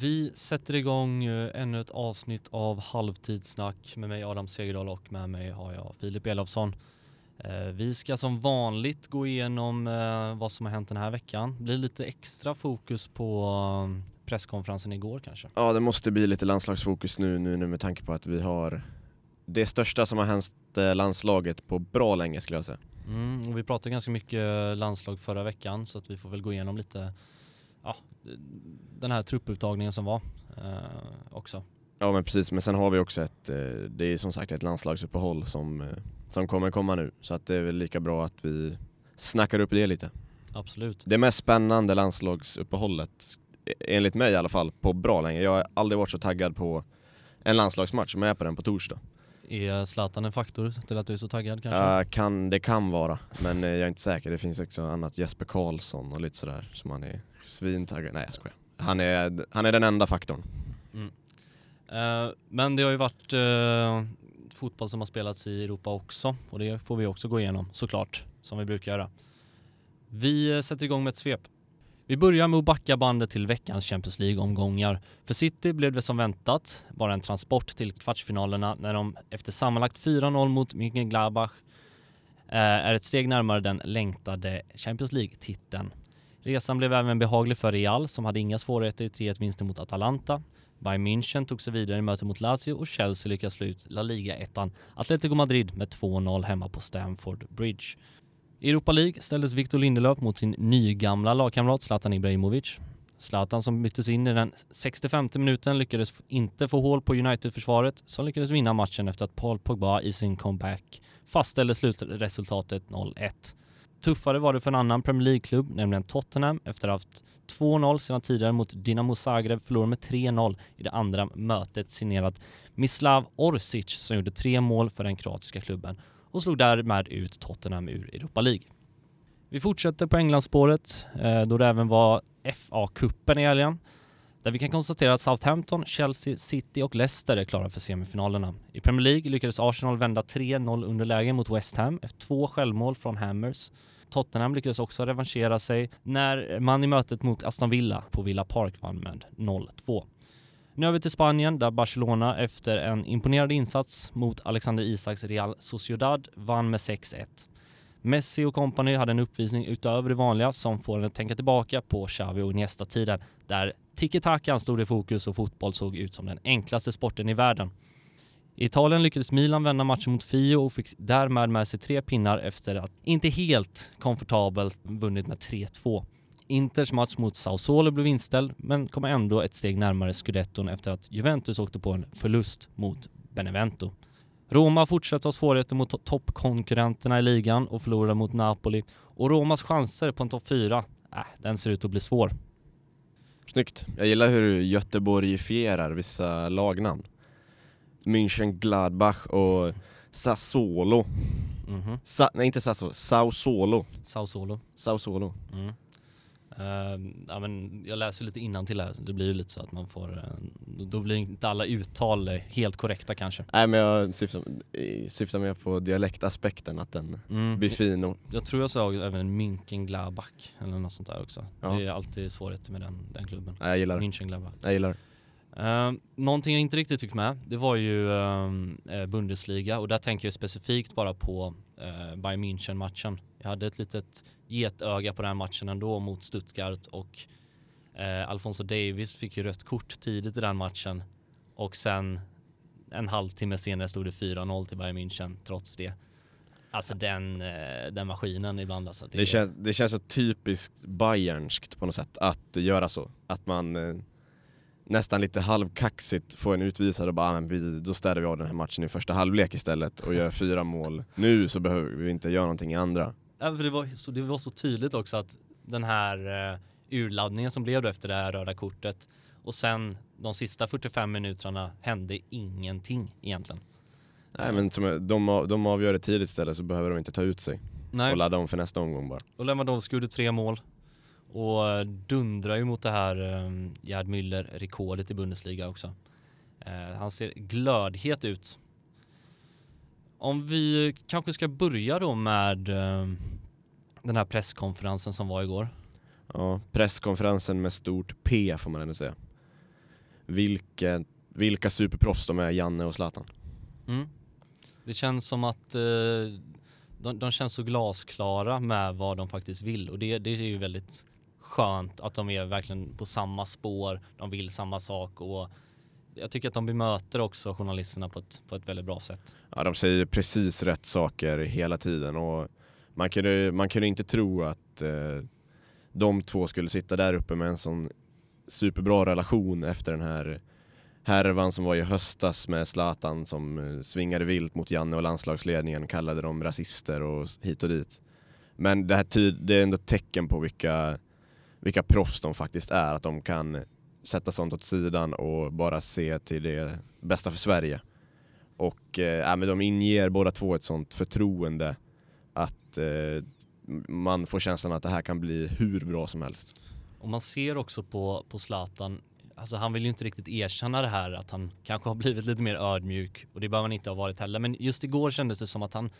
Vi sätter igång eh, ännu ett avsnitt av Halvtidssnack med mig Adam Segerdahl och med mig har jag Filip Elofsson. Eh, vi ska som vanligt gå igenom eh, vad som har hänt den här veckan. Det blir lite extra fokus på presskonferensen igår kanske. Ja, det måste bli lite landslagsfokus nu, nu, nu med tanke på att vi har det största som har hänt landslaget på bra länge skulle jag säga. Mm, vi pratade ganska mycket landslag förra veckan så att vi får väl gå igenom lite ja, den här trupputtagningen som var eh, också. Ja men precis, men sen har vi också ett, eh, det är som sagt ett landslagsuppehåll som, eh, som kommer komma nu så att det är väl lika bra att vi snackar upp det lite. Absolut. Det mest spännande landslagsuppehållet, enligt mig i alla fall, på bra länge. Jag har aldrig varit så taggad på en landslagsmatch, men jag är på den på torsdag. Är Zlatan en faktor till att du är så taggad kanske? Uh, kan, det kan vara, men jag är inte säker. Det finns också annat Jesper Karlsson och lite sådär som man är Svintaggad, nej jag skojar. Han är, han är den enda faktorn. Mm. Uh, men det har ju varit uh, fotboll som har spelats i Europa också och det får vi också gå igenom såklart, som vi brukar göra. Vi uh, sätter igång med ett svep. Vi börjar med att backa bandet till veckans Champions League-omgångar. För City blev det som väntat bara en transport till kvartsfinalerna när de efter sammanlagt 4-0 mot Mönchengladbach är ett steg närmare den längtade Champions League-titeln. Resan blev även behaglig för Real som hade inga svårigheter i 3-1 vinsten mot Atalanta. Bayern München tog sig vidare i mötet mot Lazio och Chelsea lyckades slå ut La Liga-ettan Atletico Madrid med 2-0 hemma på Stamford Bridge. I Europa League ställdes Victor Lindelöf mot sin nygamla lagkamrat Zlatan Ibrahimovic. Zlatan som byttes in i den 65 minuten lyckades inte få hål på United-försvaret som lyckades vinna matchen efter att Paul Pogba i sin comeback fastställde slutresultatet 0-1. Tuffare var det för en annan Premier League-klubb, nämligen Tottenham, efter att ha haft 2-0 sedan tidigare mot Dinamo Zagreb, förlorade med 3-0 i det andra mötet signerat Mislav Orsic som gjorde tre mål för den kroatiska klubben och slog därmed ut Tottenham ur Europa League. Vi fortsätter på Englandsspåret eh, då det även var FA-cupen i helgen där vi kan konstatera att Southampton, Chelsea, City och Leicester är klara för semifinalerna. I Premier League lyckades Arsenal vända 3-0 underläge mot West Ham efter två självmål från Hammers. Tottenham lyckades också revanschera sig när man i mötet mot Aston Villa på Villa Park vann med 0-2. Nu över till Spanien där Barcelona efter en imponerande insats mot Alexander Isaks Real Sociedad vann med 6-1. Messi och kompani hade en uppvisning utöver det vanliga som får en att tänka tillbaka på Xavi och Iniesta-tiden där tiki-takan stod i fokus och fotboll såg ut som den enklaste sporten i världen. I Italien lyckades Milan vända matchen mot Fio och fick därmed med sig tre pinnar efter att inte helt komfortabelt vunnit med 3-2. Inters match mot Sao blev inställd men kom ändå ett steg närmare scudetton efter att Juventus åkte på en förlust mot Benevento. Roma fortsatte ha svårigheter mot toppkonkurrenterna i ligan och förlorade mot Napoli och Romas chanser på en topp 4, äh, den ser ut att bli svår. Snyggt. Jag gillar hur du göteborgifierar vissa lagnamn. München Gladbach och Sassuolo. Mm -hmm. Sa nej inte Sassuolo, Sao Solo. Sao Solo. Sao Solo. Mm. Uh, ja, men jag läser lite innan till här. Det blir ju lite så att man får, uh, då blir inte alla uttal helt korrekta kanske. Nej men jag syftar, syftar mer på dialektaspekten, att den mm. blir fin. Och... Jag tror jag sa även München-Gladbach eller något sånt där också. Ja. Det är alltid svårigheter med den, den klubben. Nej, jag gillar det. München-Gladbach. Jag gillar det. Uh, någonting jag inte riktigt tyckte med, det var ju uh, Bundesliga och där tänker jag specifikt bara på uh, Bayern München-matchen. Jag hade ett litet getöga på den matchen ändå mot Stuttgart och uh, Alfonso Davis fick ju rött kort tidigt i den matchen och sen en halvtimme senare stod det 4-0 till Bayern München trots det. Alltså den, den maskinen ibland alltså. Det, det, känns, det känns så typiskt Bayernskt på något sätt att göra så. Att man nästan lite halvkaxigt få en utvisad och bara, ah, vi, då städar vi av den här matchen i första halvlek istället och gör fyra mål. Nu så behöver vi inte göra någonting i andra. Ja, för det, var så, det var så tydligt också att den här uh, urladdningen som blev då efter det här röda kortet och sen de sista 45 minuterna hände ingenting egentligen. Nej men som, de, de avgör det tidigt istället så behöver de inte ta ut sig. Nej. Och ladda om för nästa omgång bara. Och Lewandowski gjorde tre mål och dundrar ju mot det här um, Gerd Müller-rekordet i Bundesliga också. Uh, han ser glödhet ut. Om vi kanske ska börja då med uh, den här presskonferensen som var igår. Ja, presskonferensen med stort P får man ändå säga. vilka, vilka superproffs de är, Janne och Zlatan. Mm. Det känns som att eh, de, de känns så glasklara med vad de faktiskt vill och det, det är ju väldigt skönt att de är verkligen på samma spår, de vill samma sak och jag tycker att de bemöter också journalisterna på ett, på ett väldigt bra sätt. Ja, de säger precis rätt saker hela tiden och man kunde, man kunde inte tro att eh, de två skulle sitta där uppe med en sån superbra relation efter den här härvan som var i höstas med Zlatan som eh, svingade vilt mot Janne och landslagsledningen, kallade dem rasister och hit och dit. Men det, här ty- det är ändå ett tecken på vilka, vilka proffs de faktiskt är, att de kan sätta sånt åt sidan och bara se till det bästa för Sverige. Och eh, men de inger båda två ett sånt förtroende att eh, man får känslan att det här kan bli hur bra som helst. Och man ser också på, på Zlatan, alltså han vill ju inte riktigt erkänna det här att han kanske har blivit lite mer ödmjuk och det behöver han inte ha varit heller. Men just igår kändes det som att han,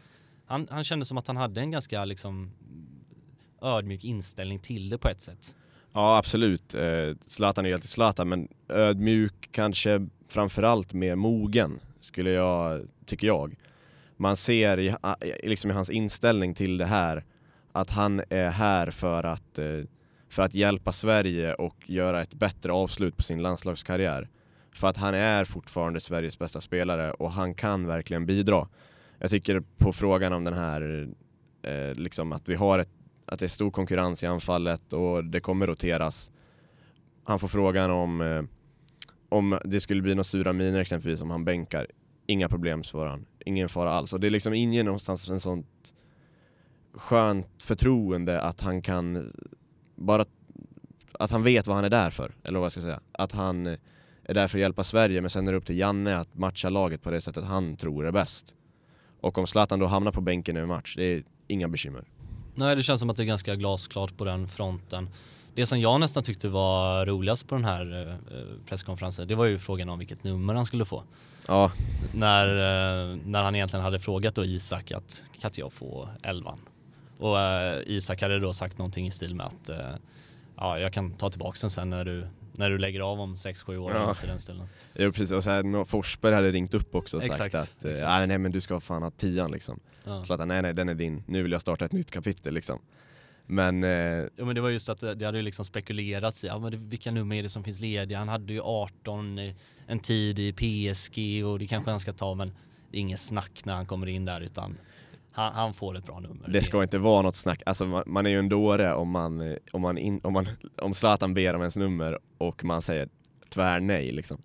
han, han kände som att han hade en ganska liksom ödmjuk inställning till det på ett sätt. Ja absolut, eh, Zlatan är ju alltid Zlatan men ödmjuk kanske framförallt mer mogen skulle jag, tycker jag. Man ser i, ah, liksom i hans inställning till det här att han är här för att, eh, för att hjälpa Sverige och göra ett bättre avslut på sin landslagskarriär. För att han är fortfarande Sveriges bästa spelare och han kan verkligen bidra. Jag tycker på frågan om den här, eh, liksom att vi har ett, att det är stor konkurrens i anfallet och det kommer roteras. Han får frågan om, eh, om det skulle bli några sura miner exempelvis om han bänkar. Inga problem svarar han, ingen fara alls. Och det är liksom inger någonstans en sånt skönt förtroende att han kan bara att han vet vad han är där för, eller vad jag ska säga. Att han är där för att hjälpa Sverige, men sen är det upp till Janne att matcha laget på det sättet han tror är bäst. Och om Zlatan då hamnar på bänken i en match, det är inga bekymmer. Nej, det känns som att det är ganska glasklart på den fronten. Det som jag nästan tyckte var roligast på den här eh, presskonferensen, det var ju frågan om vilket nummer han skulle få. Ja. När, eh, när han egentligen hade frågat då Isak att kan inte jag få elvan? Och Isak hade då sagt någonting i stil med att ja, jag kan ta tillbaka den sen när du, när du lägger av om 6-7 år. Ja. den stilen. Ja precis, och så här, Forsberg hade ringt upp också och sagt exakt, att exakt. Uh, nej men du ska fan ha tian liksom. Ja. Så att nej nej den är din, nu vill jag starta ett nytt kapitel liksom. Men, eh, ja, men det var just att det hade liksom spekulerats i ja, men det, vilka nummer är det som finns lediga. Han hade ju 18 en tid i PSG och det kanske han ska ta men det är inget snack när han kommer in där utan han, han, får ett bra nummer. Det ska inte vara något snack. Alltså man, man är ju en dåre om man, om man, in, om man, om Zlatan ber om ens nummer och man säger tvär nej liksom.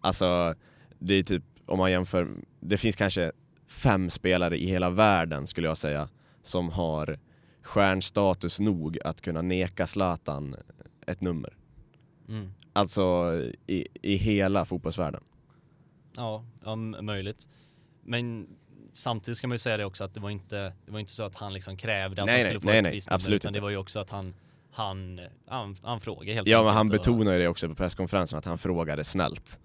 Alltså det är typ, om man jämför, det finns kanske fem spelare i hela världen skulle jag säga som har stjärnstatus nog att kunna neka Zlatan ett nummer. Mm. Alltså i, i hela fotbollsvärlden. Ja, ja, möjligt. Men samtidigt ska man ju säga det också att det var inte, det var inte så att han liksom krävde att nej, han skulle nej, få nej, ett nej, visst absolut utan det var ju också att han han, han, han frågade helt Ja men han betonade ju det också på presskonferensen att han frågade snällt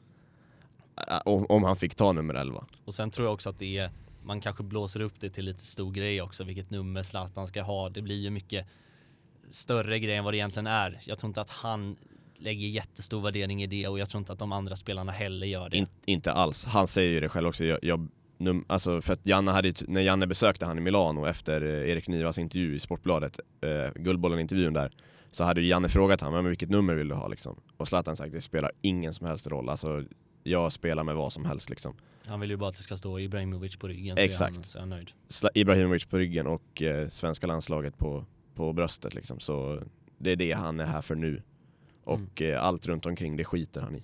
om, om han fick ta nummer 11. Och sen tror jag också att det är, man kanske blåser upp det till lite stor grej också vilket nummer Zlatan ska ha. Det blir ju mycket större grej än vad det egentligen är. Jag tror inte att han lägger jättestor värdering i det och jag tror inte att de andra spelarna heller gör det. In, inte alls. Han säger ju det själv också. Jag, jag num, alltså för att Janne hade, när Janne besökte han i Milano efter eh, Erik Nivas intervju i Sportbladet, eh, Guldbollen-intervjun där, så hade Janne frågat honom, men vilket nummer vill du ha liksom? Och Zlatan sagt, det spelar ingen som helst roll, alltså jag spelar med vad som helst liksom. Han vill ju bara att det ska stå Ibrahimovic på ryggen Exakt. så är han, så är han nöjd. Ibrahimovic på ryggen och eh, svenska landslaget på, på bröstet liksom, så det är det han är här för nu. Och mm. eh, allt runt omkring det skiter han i.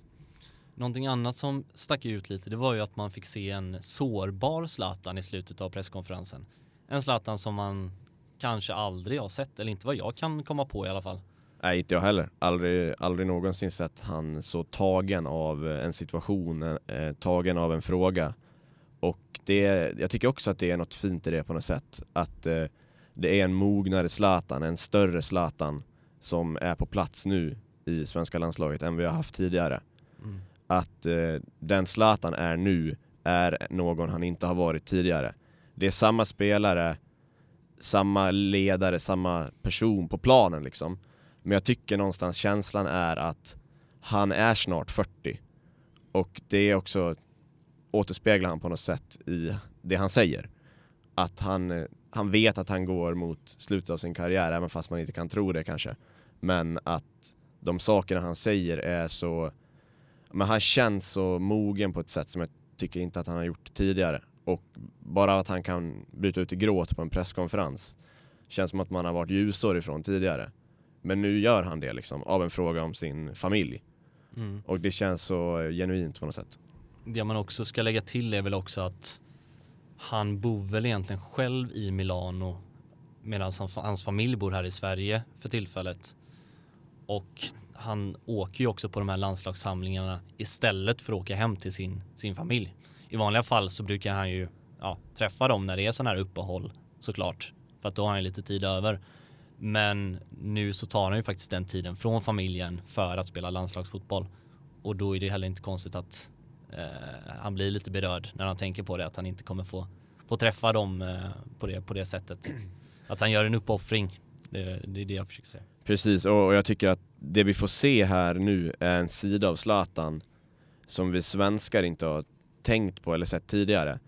Någonting annat som stack ut lite det var ju att man fick se en sårbar Zlatan i slutet av presskonferensen. En Zlatan som man kanske aldrig har sett, eller inte vad jag kan komma på i alla fall. Nej, inte jag heller. Aldrig, aldrig någonsin sett han så tagen av en situation, eh, tagen av en fråga. Och det, jag tycker också att det är något fint i det på något sätt. Att eh, det är en mognare Zlatan, en större Zlatan som är på plats nu i svenska landslaget än vi har haft tidigare. Mm att eh, den Zlatan är nu är någon han inte har varit tidigare. Det är samma spelare, samma ledare, samma person på planen liksom. Men jag tycker någonstans känslan är att han är snart 40 Och det är också, återspeglar han på något sätt i det han säger. Att han, eh, han vet att han går mot slutet av sin karriär, även fast man inte kan tro det kanske. Men att de sakerna han säger är så, men han känns så mogen på ett sätt som jag tycker inte att han har gjort tidigare. Och bara att han kan bryta ut i gråt på en presskonferens känns som att man har varit ljusår ifrån tidigare. Men nu gör han det liksom, av en fråga om sin familj. Mm. Och det känns så genuint på något sätt. Det man också ska lägga till är väl också att han bor väl egentligen själv i Milano medan hans, familj bor här i Sverige för tillfället. Och han åker ju också på de här landslagssamlingarna istället för att åka hem till sin, sin familj. I vanliga fall så brukar han ju ja, träffa dem när det är sådana här uppehåll såklart. För att då har han lite tid över. Men nu så tar han ju faktiskt den tiden från familjen för att spela landslagsfotboll. Och då är det heller inte konstigt att eh, han blir lite berörd när han tänker på det. Att han inte kommer få, få träffa dem eh, på, det, på det sättet. Att han gör en uppoffring. Det, det är det jag försöker säga. Precis, och jag tycker att det vi får se här nu är en sida av Zlatan som vi svenskar inte har tänkt på eller sett tidigare.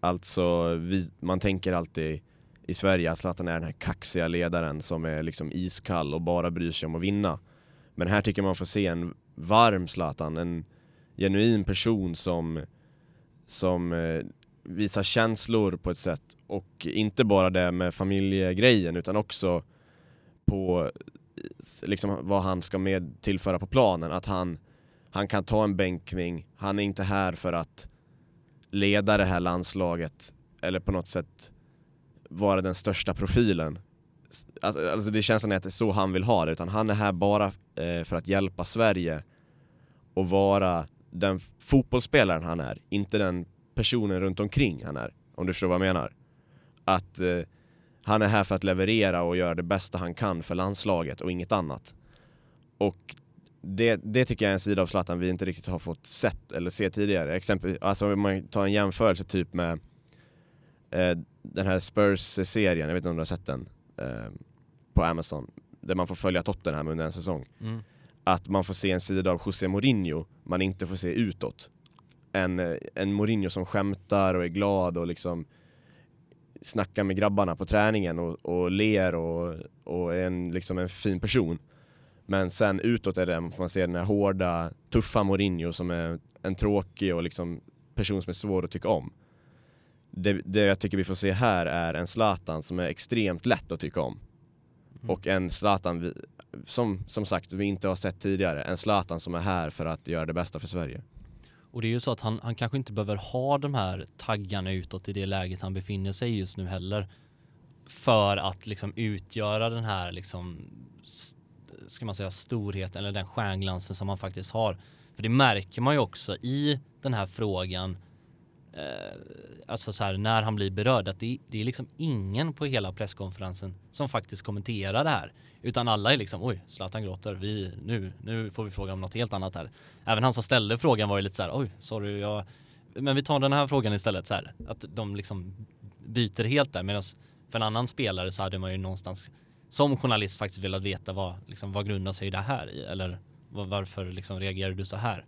Alltså, vi, man tänker alltid i Sverige att Zlatan är den här kaxiga ledaren som är liksom iskall och bara bryr sig om att vinna. Men här tycker man får se en varm Zlatan, en genuin person som, som eh, visar känslor på ett sätt och inte bara det med familjegrejen utan också på liksom vad han ska med tillföra på planen. Att han, han kan ta en bänkning, han är inte här för att leda det här landslaget eller på något sätt vara den största profilen. Alltså, alltså det känns som att det är så han vill ha det, utan han är här bara eh, för att hjälpa Sverige och vara den fotbollsspelaren han är, inte den personen runt omkring han är. Om du förstår vad jag menar. Att eh, han är här för att leverera och göra det bästa han kan för landslaget och inget annat. Och det, det tycker jag är en sida av Zlatan vi inte riktigt har fått sett eller se tidigare. Exempel, alltså om man tar en jämförelse typ med eh, den här Spurs-serien, jag vet inte om du har sett den, eh, på Amazon, där man får följa Tottenham under en säsong. Mm. Att man får se en sida av José Mourinho man inte får se utåt. En, eh, en Mourinho som skämtar och är glad och liksom snackar med grabbarna på träningen och, och ler och, och är en, liksom en fin person. Men sen utåt är det, man ser den här hårda, tuffa Mourinho som är en tråkig och liksom person som är svår att tycka om. Det, det jag tycker vi får se här är en Zlatan som är extremt lätt att tycka om. Mm. Och en Zlatan vi, som, som sagt vi inte har sett tidigare. En Zlatan som är här för att göra det bästa för Sverige. Och det är ju så att han, han kanske inte behöver ha de här taggarna utåt i det läget han befinner sig just nu heller. För att liksom utgöra den här liksom, ska man säga storheten eller den stjärnglansen som han faktiskt har. För det märker man ju också i den här frågan, eh, Eh, alltså så här när han blir berörd, att det, det är liksom ingen på hela presskonferensen som faktiskt kommenterar det här. Utan alla är liksom, oj, Zlatan gråter, vi, nu, nu får vi fråga om något helt annat här. Även han som ställde frågan var ju lite så här, oj, sorry, jag... Men vi tar den här frågan istället så här, att de liksom byter helt där. Medan för en annan spelare så hade man ju någonstans som journalist faktiskt velat veta vad, liksom, vad grundar sig det här i? Eller varför liksom reagerar du så här?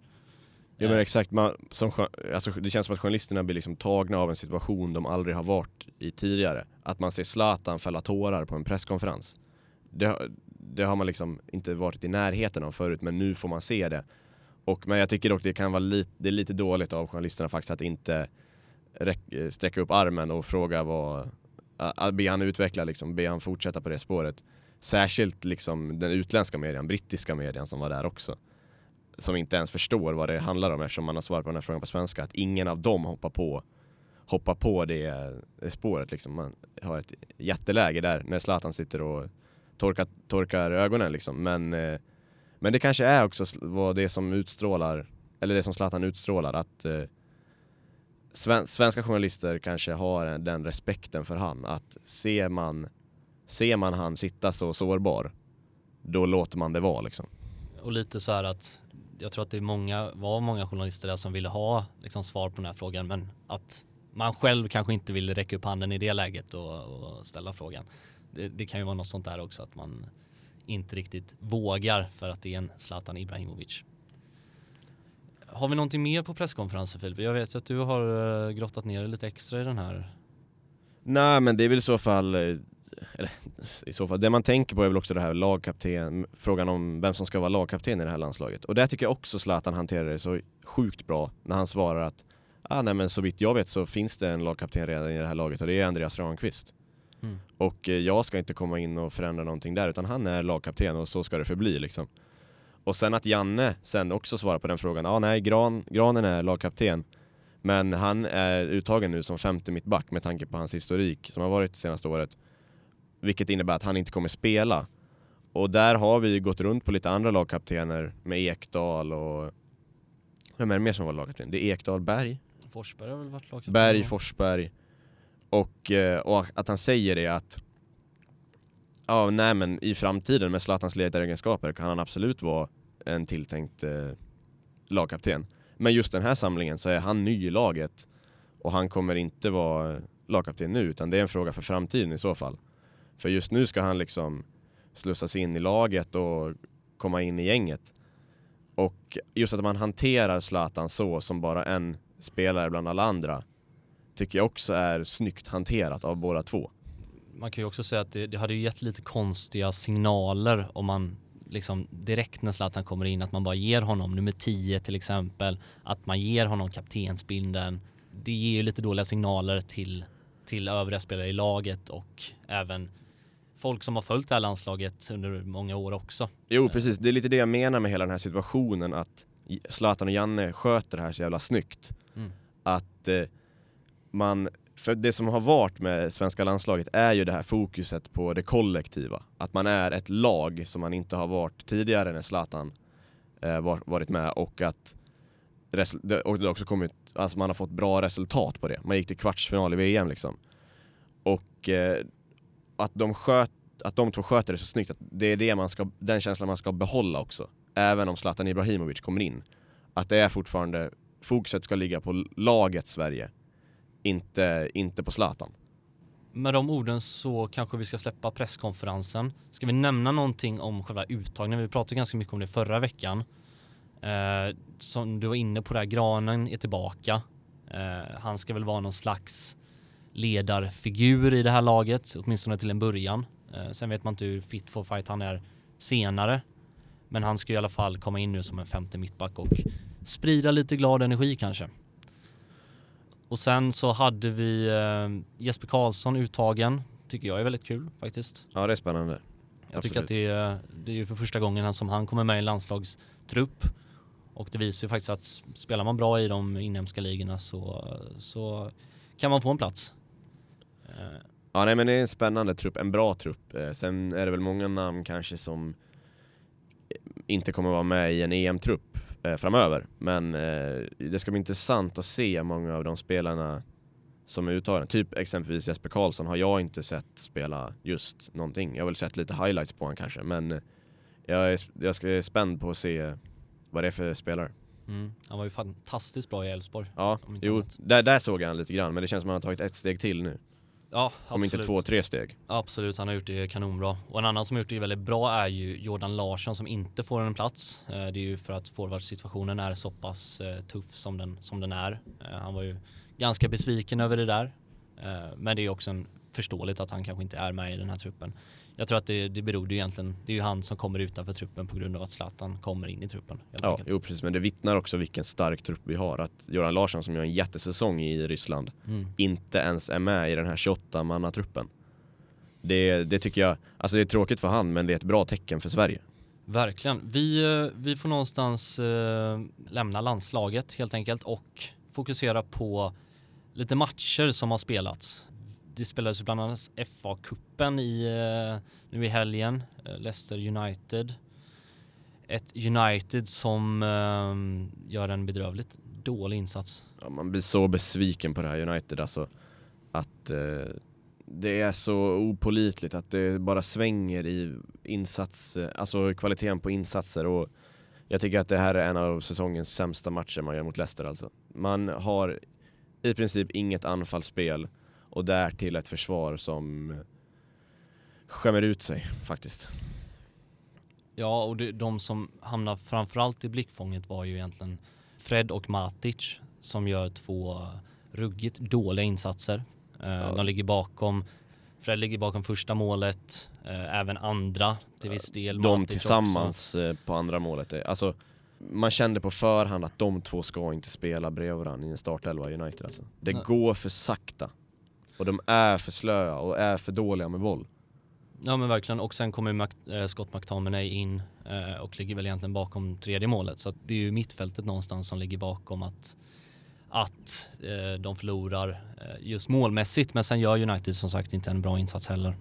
Ja men exakt, man, som, alltså, det känns som att journalisterna blir liksom tagna av en situation de aldrig har varit i tidigare. Att man ser Zlatan fälla tårar på en presskonferens. Det, har- det har man liksom inte varit i närheten av förut men nu får man se det. Och, men jag tycker dock det kan vara lite, det är lite dåligt av journalisterna faktiskt att inte räck, eh, sträcka upp armen och fråga vad, att be han utveckla liksom, be han fortsätta på det spåret. Särskilt liksom den utländska median, brittiska median som var där också som inte ens förstår vad det handlar om eftersom man har svarat på den här frågan på svenska. Att ingen av dem hoppar på, hoppar på det, det spåret. Liksom. Man har ett jätteläge där när Zlatan sitter och torkar, torkar ögonen. Liksom. Men, eh, men det kanske är också vad det som utstrålar, eller det som Zlatan utstrålar. Att eh, sven, svenska journalister kanske har den respekten för han. Att ser man, ser man han sitta så sårbar, då låter man det vara. Liksom. Och lite så här att jag tror att det är många, var många journalister där som ville ha liksom, svar på den här frågan men att man själv kanske inte ville räcka upp handen i det läget och, och ställa frågan. Det, det kan ju vara något sånt där också att man inte riktigt vågar för att det är en Zlatan Ibrahimovic. Har vi någonting mer på presskonferensen Filip? Jag vet ju att du har eh, grottat ner dig lite extra i den här. Nej men det är väl i så fall, eh, eller i så fall, det man tänker på är väl också det här lagkapten, frågan om vem som ska vara lagkapten i det här landslaget. Och där tycker jag också Zlatan hanterar det så sjukt bra när han svarar att ah, nej men så vitt jag vet så finns det en lagkapten redan i det här laget och det är Andreas Ramqvist. Mm. Och eh, jag ska inte komma in och förändra någonting där utan han är lagkapten och så ska det förbli liksom. Och sen att Janne sen också svarar på den frågan, ja ah, nej Gran, Granen är lagkapten men han är uttagen nu som femte mittback med tanke på hans historik som har varit det senaste året. Vilket innebär att han inte kommer spela. Och där har vi gått runt på lite andra lagkaptener med Ekdal och... Vem är det mer som var lagkapten? Det är Ekdal, Berg? Forsberg har väl varit lagkapten? Berg, Forsberg. Och, eh, och att han säger det att Ja, nej men i framtiden med Zlatans ledaregenskaper kan han absolut vara en tilltänkt eh, lagkapten. Men just den här samlingen så är han ny i laget och han kommer inte vara lagkapten nu utan det är en fråga för framtiden i så fall. För just nu ska han liksom slussas in i laget och komma in i gänget. Och just att man hanterar Zlatan så som bara en spelare bland alla andra tycker jag också är snyggt hanterat av båda två. Man kan ju också säga att det, det hade ju gett lite konstiga signaler om man liksom direkt när Zlatan kommer in att man bara ger honom nummer 10 till exempel, att man ger honom kaptensbindeln. Det ger ju lite dåliga signaler till, till övriga spelare i laget och även folk som har följt det här landslaget under många år också. Jo precis, det är lite det jag menar med hela den här situationen att Zlatan och Janne sköter det här så jävla snyggt. Mm. Att eh, man för det som har varit med svenska landslaget är ju det här fokuset på det kollektiva. Att man är ett lag som man inte har varit tidigare när Zlatan eh, var, varit med och att och det också kommit, alltså man har fått bra resultat på det. Man gick till kvartsfinal i VM liksom. Och eh, att, de sköt, att de två sköter det så snyggt, att det är det man ska, den känslan man ska behålla också. Även om Zlatan Ibrahimovic kommer in. Att det är fortfarande, fokuset ska ligga på laget Sverige inte, inte på Zlatan. Med de orden så kanske vi ska släppa presskonferensen. Ska vi nämna någonting om själva uttagningen? Vi pratade ganska mycket om det förra veckan. Eh, som du var inne på där, Granen är tillbaka. Eh, han ska väl vara någon slags ledarfigur i det här laget, åtminstone till en början. Eh, sen vet man inte hur fit for fight han är senare. Men han ska i alla fall komma in nu som en femte mittback och sprida lite glad energi kanske. Och sen så hade vi eh, Jesper Karlsson uttagen. Tycker jag är väldigt kul faktiskt. Ja det är spännande. Jag Absolut. tycker att det är, det är ju för första gången som han kommer med i en landslagstrupp. Och det visar ju faktiskt att spelar man bra i de inhemska ligorna så, så kan man få en plats. Eh. Ja nej men det är en spännande trupp, en bra trupp. Eh, sen är det väl många namn kanske som inte kommer vara med i en EM-trupp eh, framöver. Men eh, det ska bli intressant att se många av de spelarna som är uttagna. Typ exempelvis Jesper Karlsson har jag inte sett spela just någonting. Jag har väl sett lite highlights på honom kanske men eh, jag är, jag är spänd på att se vad det är för spelare. Mm. Han var ju fantastiskt bra i Elfsborg. Ja, jo, där, där såg jag han lite grann men det känns som att han har tagit ett steg till nu. Ja, absolut. Om inte två, tre steg. Absolut, han har gjort det kanonbra. Och en annan som har gjort det väldigt bra är ju Jordan Larsson som inte får en plats. Eh, det är ju för att forwardsituationen är så pass eh, tuff som den, som den är. Eh, han var ju ganska besviken över det där. Men det är också en förståeligt att han kanske inte är med i den här truppen jag tror att det, det beror ju egentligen, det är ju han som kommer utanför truppen på grund av att Zlatan kommer in i truppen. Ja, jo, precis, men det vittnar också vilken stark trupp vi har. Att Göran Larsson som gör en jättesäsong i Ryssland mm. inte ens är med i den här 28-manna-truppen. Det, det tycker jag, alltså det är tråkigt för han men det är ett bra tecken för Sverige. Verkligen. Vi, eh, vi får någonstans eh, lämna landslaget helt enkelt och fokusera på lite matcher som har spelats det spelades bland annat FA-cupen i, eh, nu i helgen, eh, Leicester United. Ett United som eh, gör en bedrövligt dålig insats. Ja, man blir så besviken på det här United alltså. Att eh, det är så opolitligt att det bara svänger i insats, alltså kvaliteten på insatser och jag tycker att det här är en av säsongens sämsta matcher man gör mot Leicester alltså. Man har i princip inget anfallsspel och därtill ett försvar som skämmer ut sig faktiskt. Ja, och det, de som hamnar framförallt i blickfånget var ju egentligen Fred och Matic som gör två ruggigt dåliga insatser. Eh, ja. De ligger bakom Fred ligger bakom första målet, eh, även andra till viss del. De Matic tillsammans också. på andra målet. Alltså, man kände på förhand att de två ska inte spela bredvid varandra i en startelva i United alltså. Det Nej. går för sakta. Och de är för slöa och är för dåliga med boll. Ja men verkligen och sen kommer äh, Scott McTominay in äh, och ligger väl egentligen bakom tredje målet så det är ju mittfältet någonstans som ligger bakom att, att äh, de förlorar just målmässigt men sen gör United som sagt inte en bra insats heller.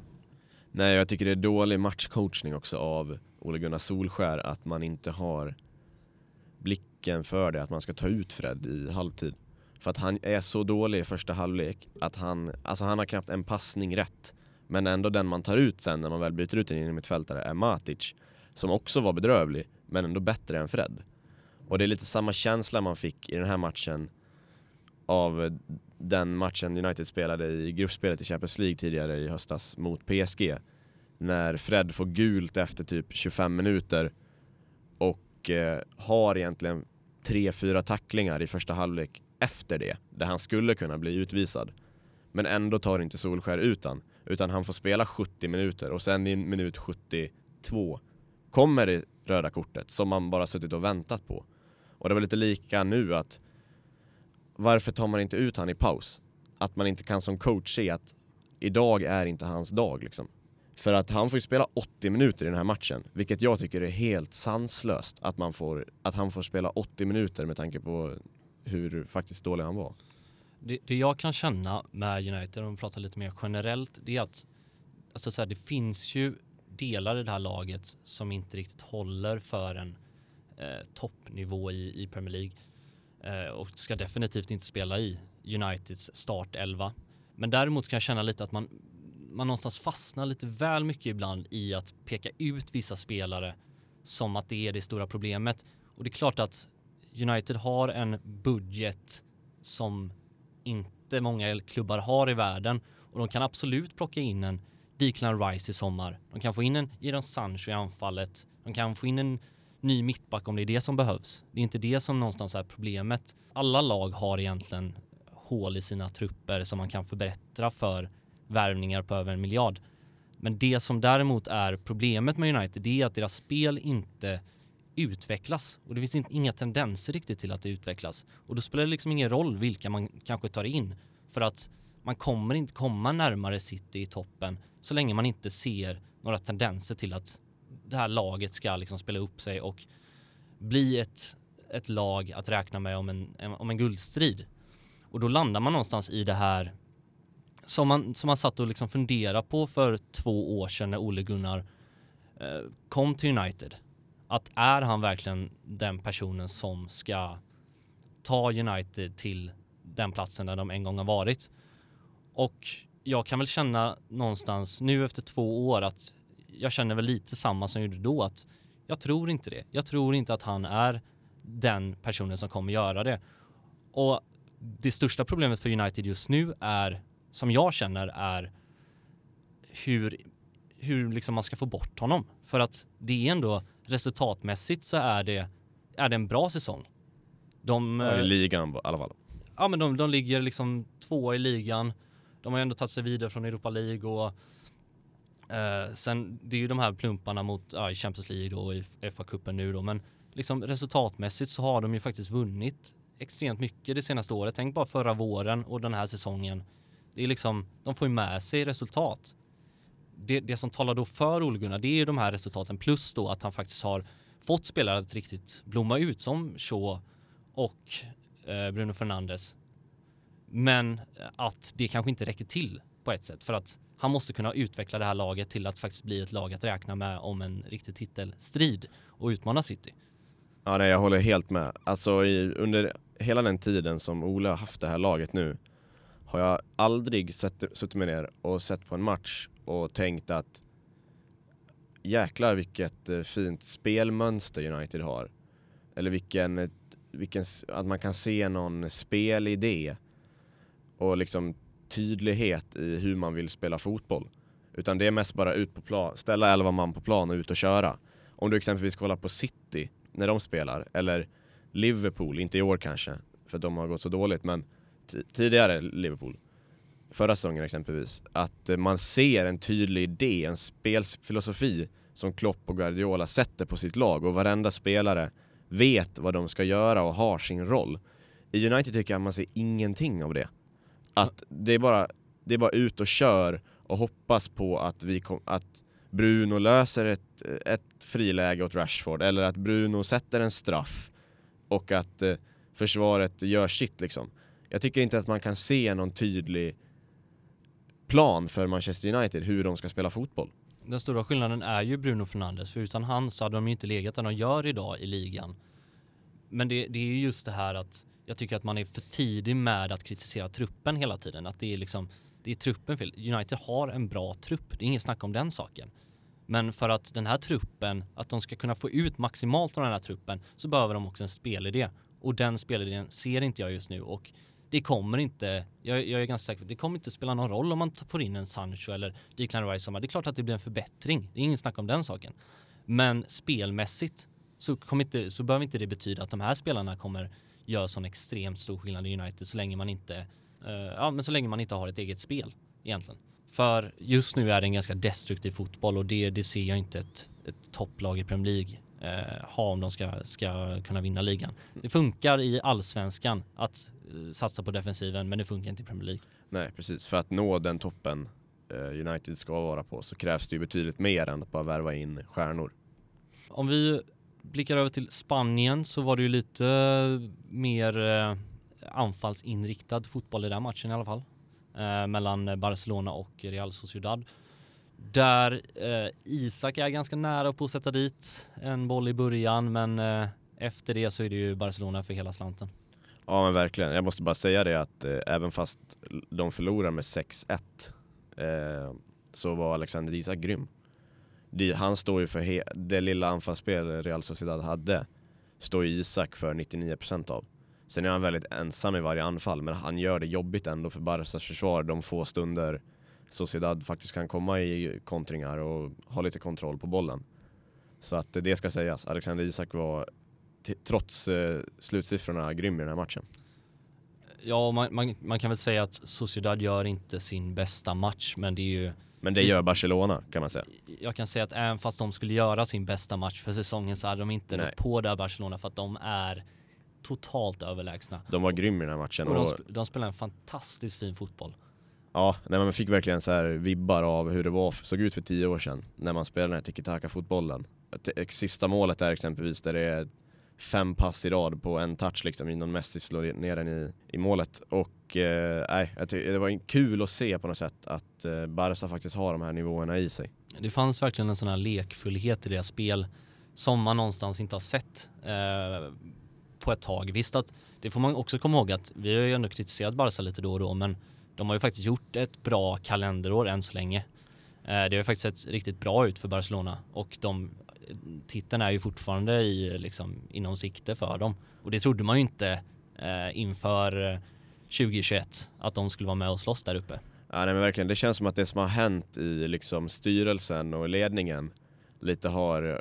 Nej jag tycker det är dålig matchcoachning också av Ole Gunnar Solskär att man inte har blicken för det att man ska ta ut Fred i halvtid. För att han är så dålig i första halvlek att han, alltså han har knappt en passning rätt. Men ändå den man tar ut sen när man väl byter ut en innermittfältare är Matic. Som också var bedrövlig, men ändå bättre än Fred. Och det är lite samma känsla man fick i den här matchen av den matchen United spelade i gruppspelet i Champions League tidigare i höstas mot PSG. När Fred får gult efter typ 25 minuter och eh, har egentligen tre, fyra tacklingar i första halvlek efter det, där han skulle kunna bli utvisad. Men ändå tar inte Solskär utan, utan han får spela 70 minuter och sen i minut 72 kommer det röda kortet som man bara suttit och väntat på. Och det var lite lika nu att varför tar man inte ut han i paus? Att man inte kan som coach se att idag är inte hans dag liksom. För att han får ju spela 80 minuter i den här matchen, vilket jag tycker är helt sanslöst att, man får, att han får spela 80 minuter med tanke på hur faktiskt dålig han var. Det, det jag kan känna med United, om vi pratar lite mer generellt, det är att alltså så här, det finns ju delar i det här laget som inte riktigt håller för en eh, toppnivå i, i Premier League eh, och ska definitivt inte spela i Uniteds startelva. Men däremot kan jag känna lite att man, man någonstans fastnar lite väl mycket ibland i att peka ut vissa spelare som att det är det stora problemet. Och det är klart att United har en budget som inte många klubbar har i världen och de kan absolut plocka in en Declan Rice i sommar. De kan få in en Jadon Sancho i anfallet. De kan få in en ny mittback om det är det som behövs. Det är inte det som någonstans är problemet. Alla lag har egentligen hål i sina trupper som man kan förbättra för värvningar på över en miljard. Men det som däremot är problemet med United det är att deras spel inte utvecklas och det finns inga tendenser riktigt till att det utvecklas. Och då spelar det liksom ingen roll vilka man kanske tar in för att man kommer inte komma närmare City i toppen så länge man inte ser några tendenser till att det här laget ska liksom spela upp sig och bli ett, ett lag att räkna med om en, om en guldstrid. Och då landar man någonstans i det här som man, som man satt och liksom funderade på för två år sedan när Ole Gunnar eh, kom till United att är han verkligen den personen som ska ta United till den platsen där de en gång har varit? Och jag kan väl känna någonstans nu efter två år att jag känner väl lite samma som jag gjorde då att jag tror inte det. Jag tror inte att han är den personen som kommer göra det. Och det största problemet för United just nu är, som jag känner, är hur, hur liksom man ska få bort honom. För att det är ändå resultatmässigt så är det, är det en bra säsong. De, ja, I eh, ligan i alla fall. Ja men de, de ligger liksom tvåa i ligan. De har ändå tagit sig vidare från Europa League och eh, sen det är ju de här plumparna mot ja, i Champions League och i FA-cupen nu då men liksom resultatmässigt så har de ju faktiskt vunnit extremt mycket det senaste året. Tänk bara förra våren och den här säsongen. Det är liksom, de får ju med sig resultat det, det som talar då för Ole Gunnar det är ju de här resultaten plus då att han faktiskt har fått spelare att riktigt blomma ut som Shaw och eh, Bruno Fernandes. Men att det kanske inte räcker till på ett sätt för att han måste kunna utveckla det här laget till att faktiskt bli ett lag att räkna med om en riktig titelstrid och utmana City. Ja, nej, jag håller helt med. Alltså i, under hela den tiden som Ole har haft det här laget nu har jag aldrig sett, suttit mig ner och sett på en match och tänkt att jäklar vilket eh, fint spelmönster United har. Eller vilken, eh, vilken, att man kan se någon spelidé och liksom tydlighet i hur man vill spela fotboll. Utan det är mest bara ut på plan, ställa elva man på plan och ut och köra. Om du exempelvis kollar på City när de spelar, eller Liverpool, inte i år kanske, för de har gått så dåligt, men tidigare Liverpool, förra säsongen exempelvis, att eh, man ser en tydlig idé, en spelfilosofi som Klopp och Guardiola sätter på sitt lag och varenda spelare vet vad de ska göra och har sin roll. I United tycker jag man ser ingenting av det. Att det är bara, det är bara ut och kör och hoppas på att, vi kom, att Bruno löser ett, ett friläge åt Rashford eller att Bruno sätter en straff och att eh, försvaret gör sitt liksom. Jag tycker inte att man kan se någon tydlig plan för Manchester United hur de ska spela fotboll. Den stora skillnaden är ju Bruno Fernandes, för utan han så hade de ju inte legat där de gör idag i ligan. Men det, det är ju just det här att jag tycker att man är för tidig med att kritisera truppen hela tiden. Att det är liksom, det är truppen fel. United har en bra trupp, det är inget snack om den saken. Men för att den här truppen, att de ska kunna få ut maximalt av den här truppen så behöver de också en spelidé. Och den spelidén ser inte jag just nu och det kommer inte, jag, jag är ganska säker på det kommer inte spela någon roll om man får in en Sancho eller Declan Rice. Det är klart att det blir en förbättring, det är ingen snack om den saken. Men spelmässigt så, kommer inte, så behöver inte det betyda att de här spelarna kommer göra sån extremt stor skillnad i United så länge man inte, uh, ja men så länge man inte har ett eget spel egentligen. För just nu är det en ganska destruktiv fotboll och det, det ser jag inte ett, ett topplag i Premier League eh, ha om de ska, ska kunna vinna ligan. Det funkar i allsvenskan att satsa på defensiven men det funkar inte i Premier League. Nej precis, för att nå den toppen eh, United ska vara på så krävs det ju betydligt mer än att bara värva in stjärnor. Om vi blickar över till Spanien så var det ju lite mer eh, anfallsinriktad fotboll i den matchen i alla fall. Eh, mellan Barcelona och Real Sociedad. Där eh, Isak är ganska nära på att sätta dit en boll i början men eh, efter det så är det ju Barcelona för hela slanten. Ja men verkligen, jag måste bara säga det att eh, även fast de förlorar med 6-1 eh, så var Alexander Isak grym. Det, han står ju för det lilla anfallsspel Real Sociedad hade står ju Isak för 99% av. Sen är han väldigt ensam i varje anfall men han gör det jobbigt ändå för Barcas försvar de få stunder Sociedad faktiskt kan komma i kontringar och ha lite kontroll på bollen. Så att eh, det ska sägas. Alexander Isak var trots eh, slutsiffrorna grym i den här matchen. Ja, man, man, man, kan väl säga att Sociedad gör inte sin bästa match, men det är ju... Men det gör Barcelona kan man säga. Jag kan säga att även fast de skulle göra sin bästa match för säsongen så hade de inte Nej. på där Barcelona för att de är totalt överlägsna. De var grym i den här matchen. Och, de, sp de spelar en fantastiskt fin fotboll. Ja, nej, man fick verkligen så här vibbar av hur det var, såg ut för tio år sedan när man spelade den här tiki-taka-fotbollen. Sista målet är exempelvis där det är fem pass i rad på en touch liksom innan Messi slår ner den i, i målet. Och eh, det var kul att se på något sätt att eh, Barca faktiskt har de här nivåerna i sig. Det fanns verkligen en sån här lekfullhet i deras spel som man någonstans inte har sett eh, på ett tag. Visst att det får man också komma ihåg att vi har ju ändå kritiserat Barca lite då och då men de har ju faktiskt gjort ett bra kalenderår än så länge. Eh, det har ju faktiskt sett riktigt bra ut för Barcelona och de titeln är ju fortfarande i, liksom, inom sikte för dem. Och det trodde man ju inte eh, inför eh, 2021 att de skulle vara med och slåss där uppe. Ja, nej, men verkligen. Det känns som att det som har hänt i liksom, styrelsen och ledningen lite har eh,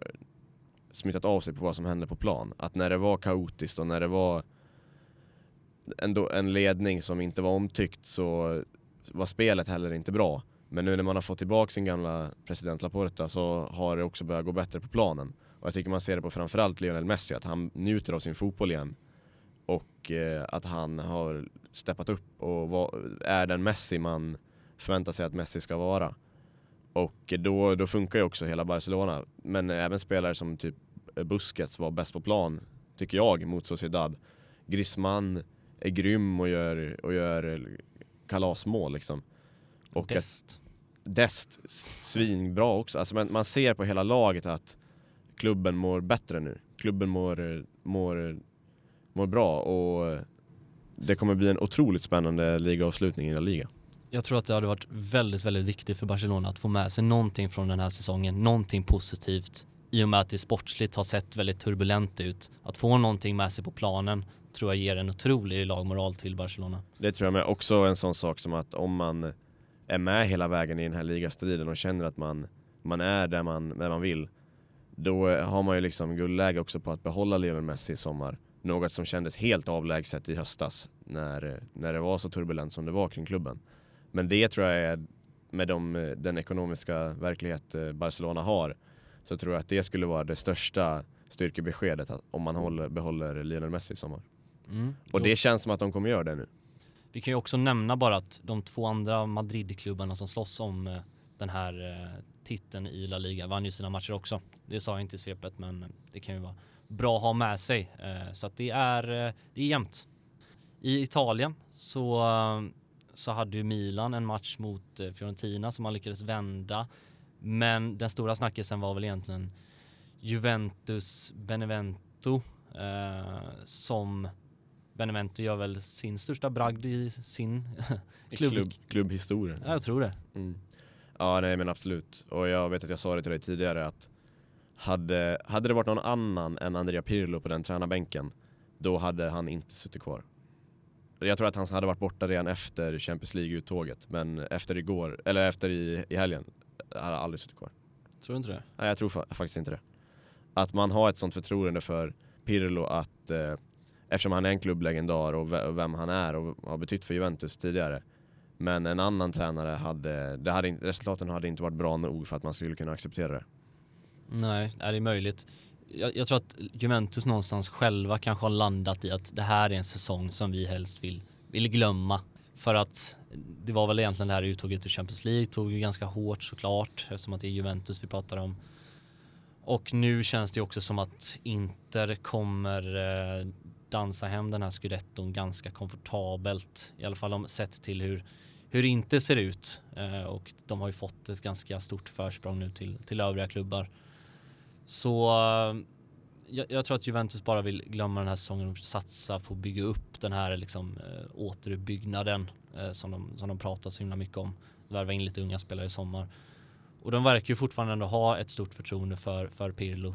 smittat av sig på vad som hände på plan. Att när det var kaotiskt och när det var ändå en ledning som inte var omtyckt så var spelet heller inte bra. Men nu när man har fått tillbaka sin gamla president Laporta så har det också börjat gå bättre på planen. Och jag tycker man ser det på framförallt Lionel Messi, att han njuter av sin fotboll igen. Och eh, att han har steppat upp och var, är den Messi man förväntar sig att Messi ska vara. Och då, då funkar ju också hela Barcelona. Men även spelare som typ eh, Busquets var bäst på plan, tycker jag, mot Sociedad. Griezmann är grym och gör, och gör kalasmål liksom. Och Dest. Dest, svinbra också. Alltså man, man ser på hela laget att klubben mår bättre nu. Klubben mår, mår, mår bra och det kommer bli en otroligt spännande ligaavslutning i La Liga. Jag tror att det hade varit väldigt, väldigt viktigt för Barcelona att få med sig någonting från den här säsongen, någonting positivt i och med att det sportsligt har sett väldigt turbulent ut. Att få någonting med sig på planen tror jag ger en otrolig lagmoral till Barcelona. Det tror jag med. Också en sån sak som att om man är med hela vägen i den här ligastriden och känner att man, man är där man, där man vill, då har man ju liksom guldläge också på att behålla Lionel Messi i sommar. något som kändes helt avlägset i höstas när, när det var så turbulent som det var kring klubben. Men det tror jag är med de, den ekonomiska verklighet eh, Barcelona har så tror jag att det skulle vara det största styrkebeskedet om man håller, behåller Lionel Messi i sommar. Mm. Och det känns som att de kommer göra det nu. Vi kan ju också nämna bara att de två andra Madrid-klubbarna som slåss om eh, den här eh, titeln i La Liga vann ju sina matcher också. Det sa jag inte i svepet men det kan ju vara bra att ha med sig. Eh, så att det är, det är jämnt. I Italien så så hade ju Milan en match mot Fiorentina som man lyckades vända. Men den stora snackisen var väl egentligen Juventus Benevento eh, som Benevento gör väl sin största bragd i sin klubb. klubb klubbhistoria. Ja, jag tror det. Mm. Ja, nej men absolut. Och jag vet att jag sa det till dig tidigare att hade, hade det varit någon annan än Andrea Pirlo på den tränarbänken då hade han inte suttit kvar. Jag tror att han hade varit borta redan efter Champions League-uttåget. Men efter igår, eller efter i, i helgen, hade han aldrig suttit kvar. Tror du inte det? Nej, jag tror fa faktiskt inte det. Att man har ett sånt förtroende för Pirlo att eh, eftersom han är en klubblegendar och vem han är och har betytt för Juventus tidigare. Men en annan tränare hade, det hade resultaten hade inte varit bra nog för att man skulle kunna acceptera det. Nej, är det möjligt jag, jag, tror att Juventus någonstans själva kanske har landat i att det här är en säsong som vi helst vill, vill glömma. För att det var väl egentligen det här uttåget ur Champions League tog ju ganska hårt såklart eftersom att det är Juventus vi pratar om. Och nu känns det också som att Inter kommer eh, dansa hem den här scudetton ganska komfortabelt. I alla fall om sett till hur, hur det inte ser ut. Eh, och de har ju fått ett ganska stort försprång nu till, till övriga klubbar. Så eh, jag, jag, tror att Juventus bara vill glömma den här säsongen och satsa på att bygga upp den här liksom, eh, återuppbyggnaden eh, som, de, som de pratar så himla mycket om. Värva in lite unga spelare i sommar. Och de verkar ju fortfarande ändå ha ett stort förtroende för, för Pirlo.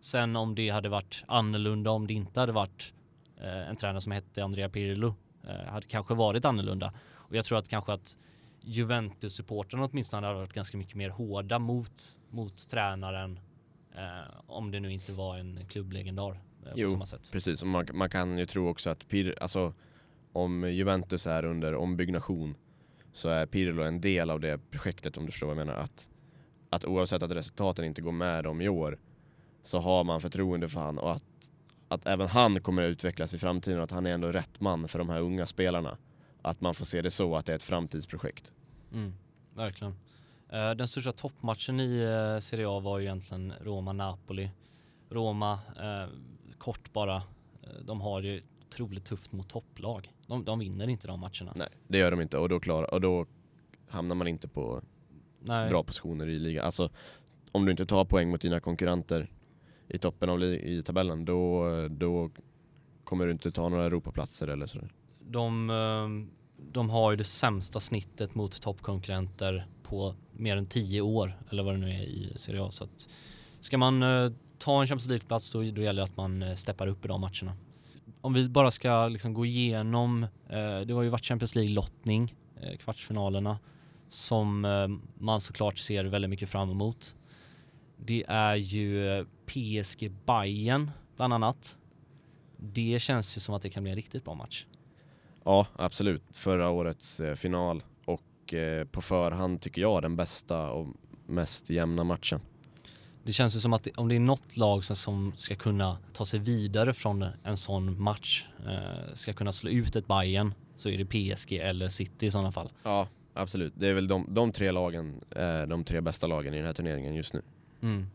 Sen om det hade varit annorlunda om det inte hade varit en tränare som hette Andrea Pirlo hade kanske varit annorlunda. Och jag tror att kanske att Juventus-supportrarna åtminstone hade varit ganska mycket mer hårda mot, mot tränaren eh, om det nu inte var en klubblegendar eh, jo, på samma sätt. precis. Och man, man kan ju tro också att Pir, alltså, om Juventus är under ombyggnation så är Pirlo en del av det projektet om du förstår vad jag menar. Att, att oavsett att resultaten inte går med dem i år så har man förtroende för han och att, att även han kommer att utvecklas i framtiden och att han är ändå rätt man för de här unga spelarna att man får se det så att det är ett framtidsprojekt. Mm, verkligen. Uh, den största toppmatchen i uh, Serie A var ju egentligen Roma-Napoli. Roma, uh, kort bara, de har ju otroligt tufft mot topplag. De, de, vinner inte de matcherna. Nej, det gör de inte och då, klar, och då hamnar man inte på Nej. bra positioner i ligan. Alltså, om du inte tar poäng mot dina konkurrenter i toppen av i tabellen, då, då kommer du inte ta några Europaplatser eller sådär. De eh, de har ju det sämsta snittet mot toppkonkurrenter på mer än tio år eller vad det nu är i Serie A. Så att ska man eh, ta en Champions League-plats då, då gäller det att man eh, steppar upp i de matcherna. Om vi bara ska liksom gå igenom, det har ju varit Champions League-lottning, kvartsfinalerna, som man såklart ser väldigt mycket fram emot. Det är ju PSG Bayern bland annat. Det känns ju som att det kan bli en riktigt bra match. Ja, absolut. Förra årets eh, final och eh, på förhand tycker jag den bästa och mest jämna matchen. Det känns ju som att om det är något lag som ska kunna ta sig vidare från en sån match, eh, ska kunna slå ut ett Bayern så är det PSG eller City i sådana fall. Ja, absolut. Det är väl de, de tre lagen, de tre bästa lagen i den här turneringen just nu. Mm.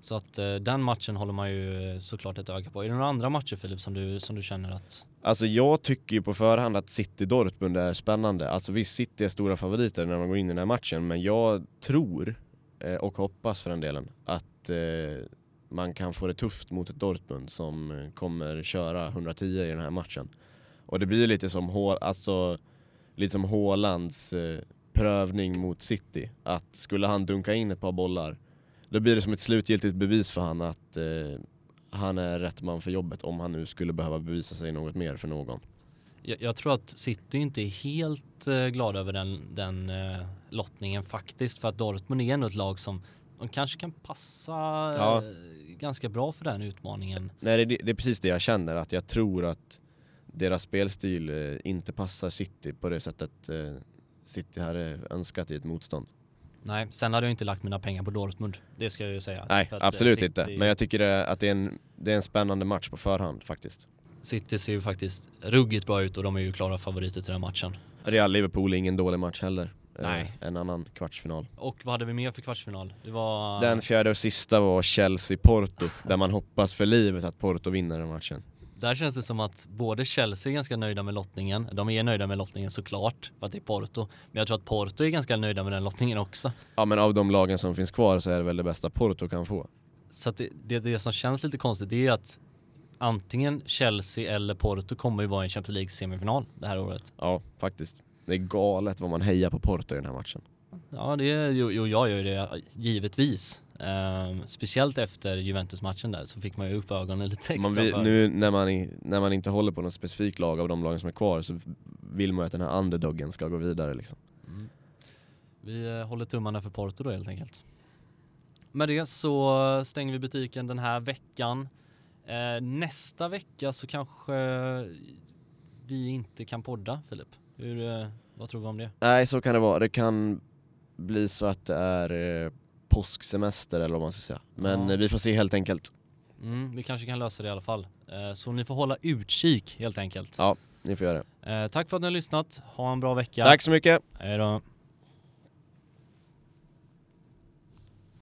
Så att eh, den matchen håller man ju eh, såklart ett öga på. Är det några andra matcher Filip som du, som du känner att... Alltså jag tycker ju på förhand att City-Dortmund är spännande. Alltså visst, City är stora favoriter när man går in i den här matchen, men jag tror eh, och hoppas för den delen att eh, man kan få det tufft mot ett Dortmund som eh, kommer köra 110 i den här matchen. Och det blir lite som, alltså, lite som Hålands eh, prövning mot City. Att skulle han dunka in ett par bollar då blir det som ett slutgiltigt bevis för han att eh, han är rätt man för jobbet om han nu skulle behöva bevisa sig något mer för någon. Jag, jag tror att City inte är helt eh, glada över den, den eh, lottningen faktiskt för att Dortmund är ändå ett lag som de kanske kan passa Ja. eh, ganska bra för den utmaningen. Nej det, det är precis det jag känner, att jag tror att deras spelstil eh, inte passar City på det sättet eh, City hade önskat i ett motstånd. Nej, sen hade jag inte lagt mina pengar på Dortmund. Det ska jag ju säga. Nej, eh, absolut City- inte. Men jag tycker det, att det är, en, det är en spännande match på förhand faktiskt. City ser ju faktiskt ruggigt bra ut och de är ju klara favoriter till den matchen. Real-Liverpool är ingen dålig match heller. Eh, Nej. En annan kvartsfinal. Och vad hade vi mer för kvartsfinal? Det var... Den fjärde och sista var Chelsea-Porto, där man hoppas för livet att Porto vinner den matchen. Där känns det som att både Chelsea är ganska nöjda med lottningen. De är nöjda med lottningen såklart, för att det är Porto. Men jag tror att Porto är ganska nöjda med den lottningen också. Ja men av de lagen som finns kvar så är det väl det bästa Porto kan få. Så det, det, det som känns lite konstigt det är att antingen Chelsea eller Porto kommer ju vara i en Champions League semifinal det här året. Ja, faktiskt. Det är galet vad man hejar på Porto i den här matchen. Ja, det är, jo, jo, jag gör ju det givetvis. Ehm, speciellt efter Juventus-matchen där så fick man ju upp ögonen lite extra vill, för. nu när man, i- när man inte håller på något specifikt lag av de lagen som är kvar så vill man ju att den här underdoggen ska gå vidare liksom. Mm. Vi eh, håller tummarna för Porto då helt enkelt. Med det så stänger vi butiken den här veckan. Eh, nästa vecka så kanske vi inte kan podda, Filip. Hur, eh, vad tror vi om det? Nej, så kan det vara. Det kan bli så att det är påsksemester eller vad man ska säga. Men Ja. eh, vi får se helt enkelt. Mm, vi kanske kan lösa det i alla fall. Eh, så ni får hålla utkik helt enkelt. Ja. Ni får göra det. Eh, tack för att ni har lyssnat. Ha en bra vecka. Tack så mycket! Hej då.